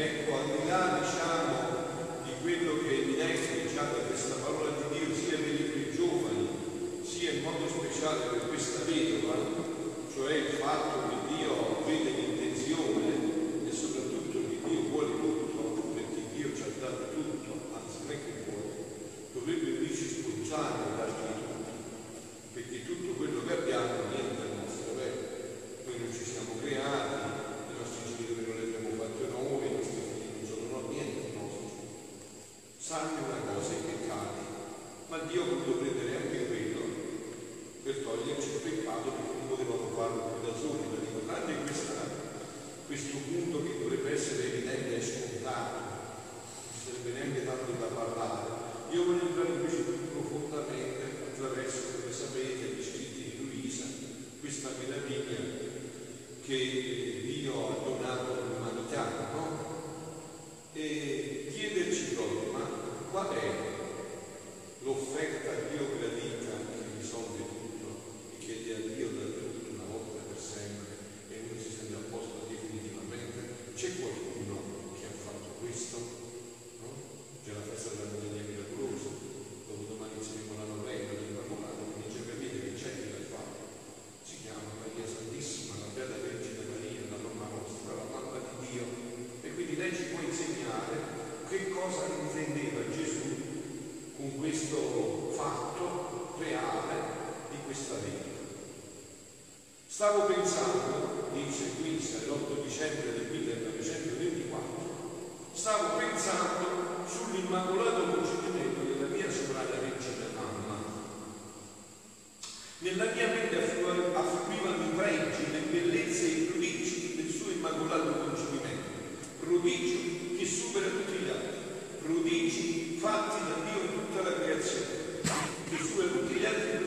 Ecco, al di là diciamo, di quello che mi evidenzia diciamo, questa parola di Dio sia per i più giovani, sia in modo speciale per questa vedova, cioè il fatto che Questo punto che dovrebbe essere evidente e scontato, non sarebbe neanche tanto da parlare. Io voglio entrare invece più profondamente attraverso, come sapete, gli scritti di Luisa, questa meraviglia che eh, Dio ha donato all'umanità, no? E chiederci proprio, ma qual è prodigio che supera tutti gli altri, prodigi fatti da Dio in tutta la creazione, che supera tutti gli altri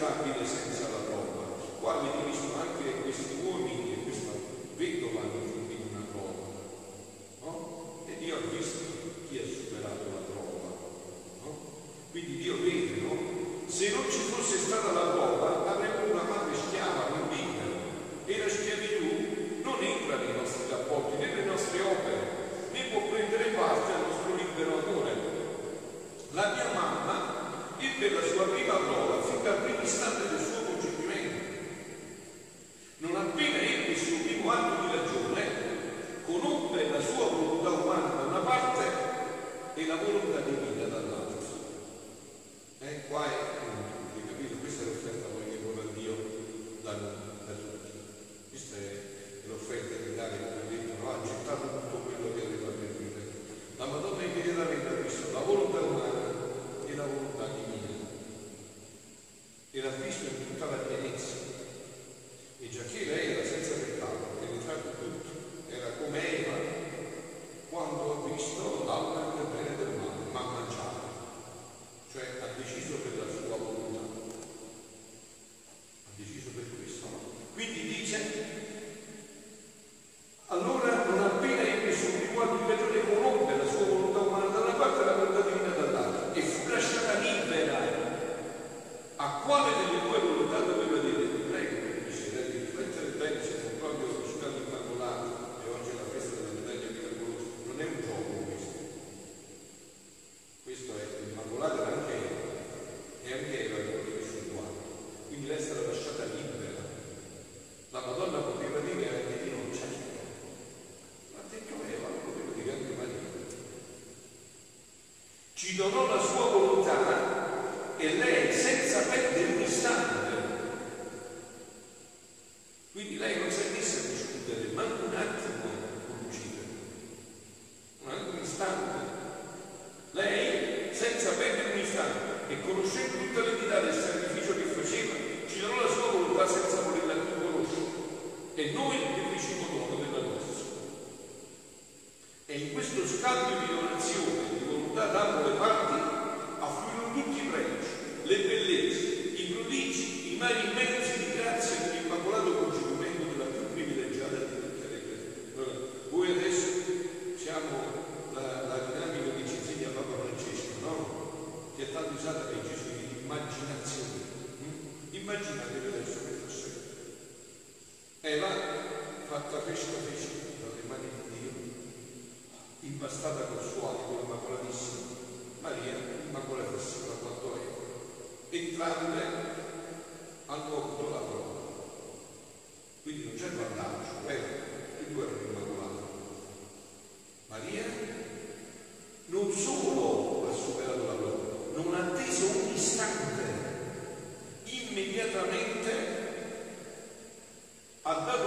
ineffabile senza la prova, quale diviso anche questi uomini e questa vedova. di ha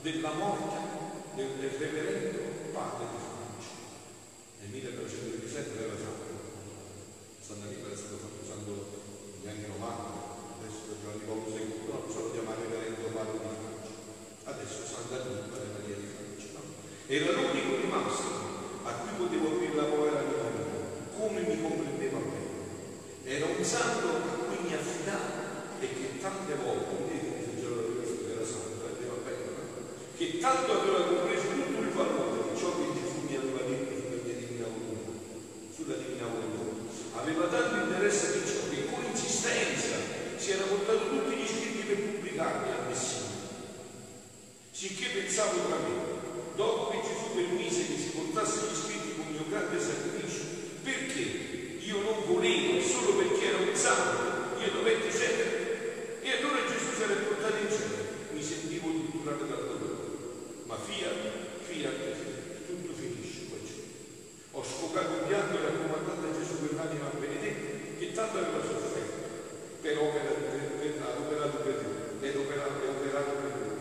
della morte del, del reverendo padre di Francia. Nel 1927 aveva fatto, San Annibale è stato fatto usando negli anni 90, adesso da Giovanni Paolo II, no, solo chiamare reverendo padre di Francia, adesso San Annibale Maria di Francia. No? Era l'unico rimasto a cui potevo aprire la povera mia vita, come mi comprendeva bene. Era un santo a cui mi affidavo e che tante volte, vedete, il giorno era santo, vedeva bene, no? Che tanto aveva compreso tutto il valore di ciò che Gesù mi aveva detto sulla divina volontà, sulla divina volontà. Aveva tanto interesse di ciò che con insistenza si era portato tutti gli scritti per pubblicarli al Messia. Sicché pensavo tra me, dopo che Gesù permise che si portasse gli scritti con mio grande sacrificio, perché io non volevo, solo perché era un santo, io dovetti cedere. E allora Gesù si era portato in cielo, mi sentivo torturare dal dolore. Ma fiat, fiat, tutto finisce qua giù. Ho sfocato il pianto e raccomandato a Gesù per l'anima benedetta che tanto aveva sofferto per opera per, per, adoperato per lui ed operato, e operato per lui.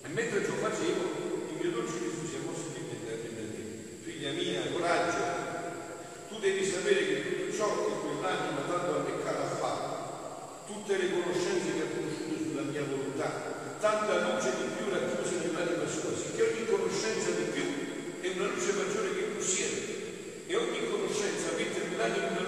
E mentre ciò facevo, il mio dolce Gesù si è mosso di me e mi ha mia, coraggio, tu devi sapere che tutto ciò che quell'anima tanto a me cara ha fatto, tutte le conoscenze che ha conosciuto sulla mia volontà, tanta luce di più racchiusa nell'anima sua, sicché ogni conoscenza di più è una luce maggiore che possiede. E ogni conoscenza mette nell'anima una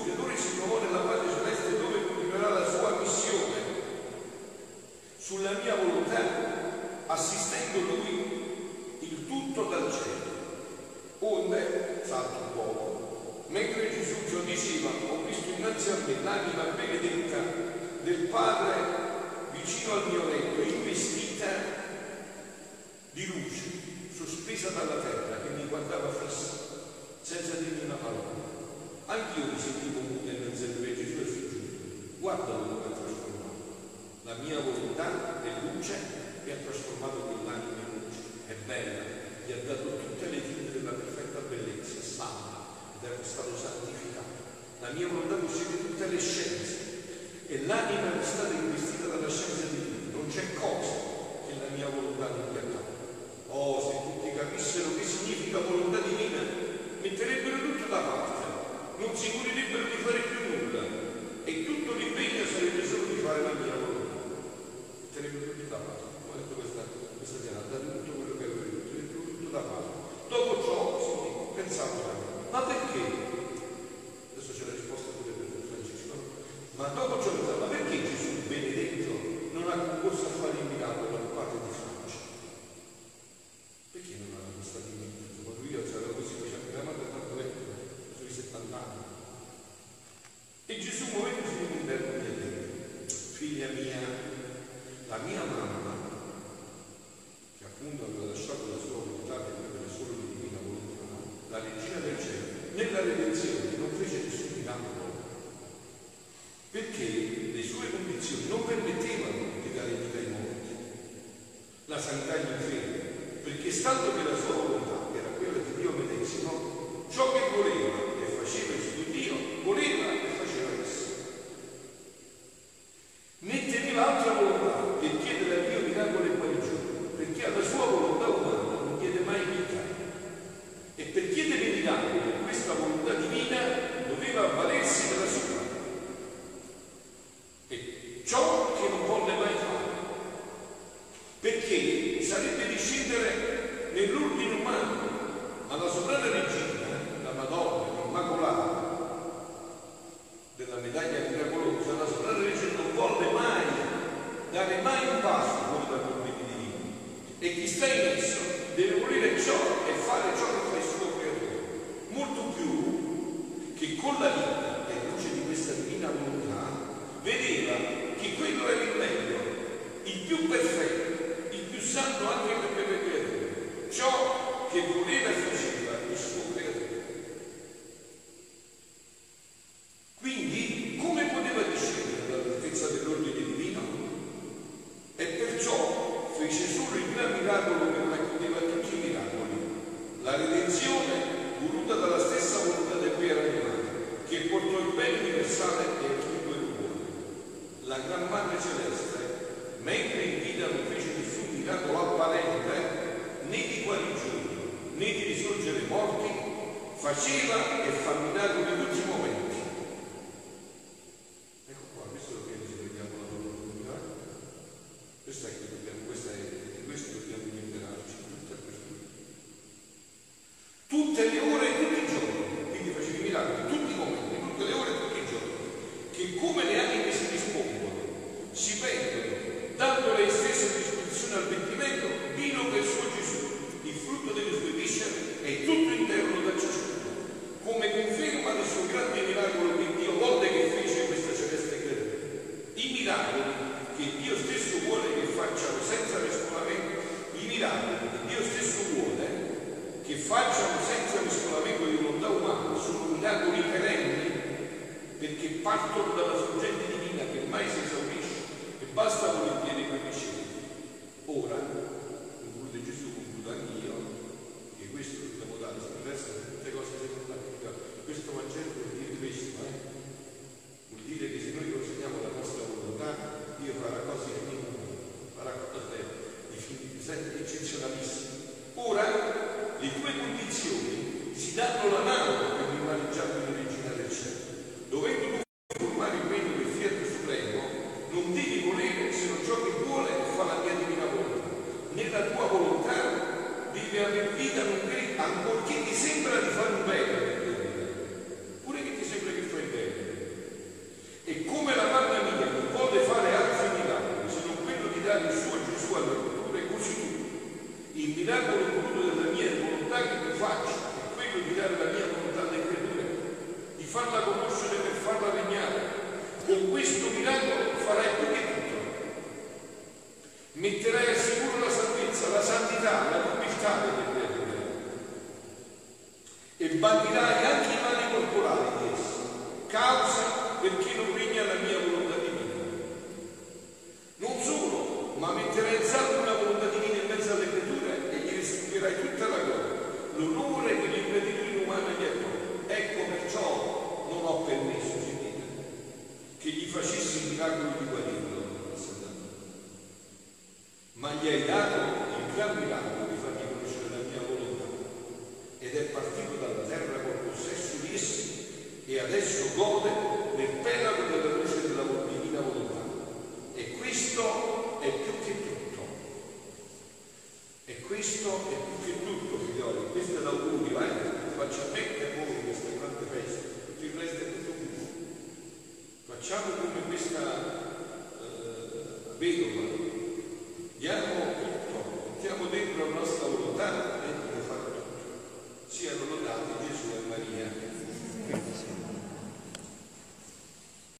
tu, del suo creatore, si trovò nella pace celeste dove continuerà la sua missione, sulla mia volontà, assistendo lui il tutto dal cielo. Onde, salto un poco, mentre Gesù ciò diceva, ho visto innanzi a me l'anima benedetta del Padre vicino al mio letto, investita di luce, sospesa dalla terra, che mi guardava fissa, senza dirmi una parola. Anch'io mi sentivo mute nel serpegno suo e soggiunto. guarda come ha trasformato. La mia volontà è luce mi ha trasformato quell'anima in luce. È bella, gli ha dato tutte le tinte della perfetta bellezza, è santa ed è stato santificato. La mia volontà possiede tutte le scienze e l'anima è stata investita dalla scienza di Dio. Non c'è cosa che la mia volontà non abbia Ma todo ciò perché stando che la sua volontà era quella di Dio medesimo, ciò che voleva e faceva il suo Dio, voleva col universale che in due cuori. La Gran Madre Celeste, mentre in vita non fece nessun miracolo apparente, né di guarigione, né di risorgere morti, faceva e fa miracoli ogni della mia volontà del creature, di farla conoscere per farla regnare. Con questo miracolo farai più che tutto. Metterai a sicuro la salvezza, la santità, la nobiltà del creature e bandirai anche i mali corporali di essi, causa miracolo di guarirlo, ma gli hai dato il gran miracolo di fargli conoscere la mia volontà ed è partito dalla terra col possesso di essi e adesso gode nel pelago della luce della divina volontà. E questo è più che tutto. E questo è più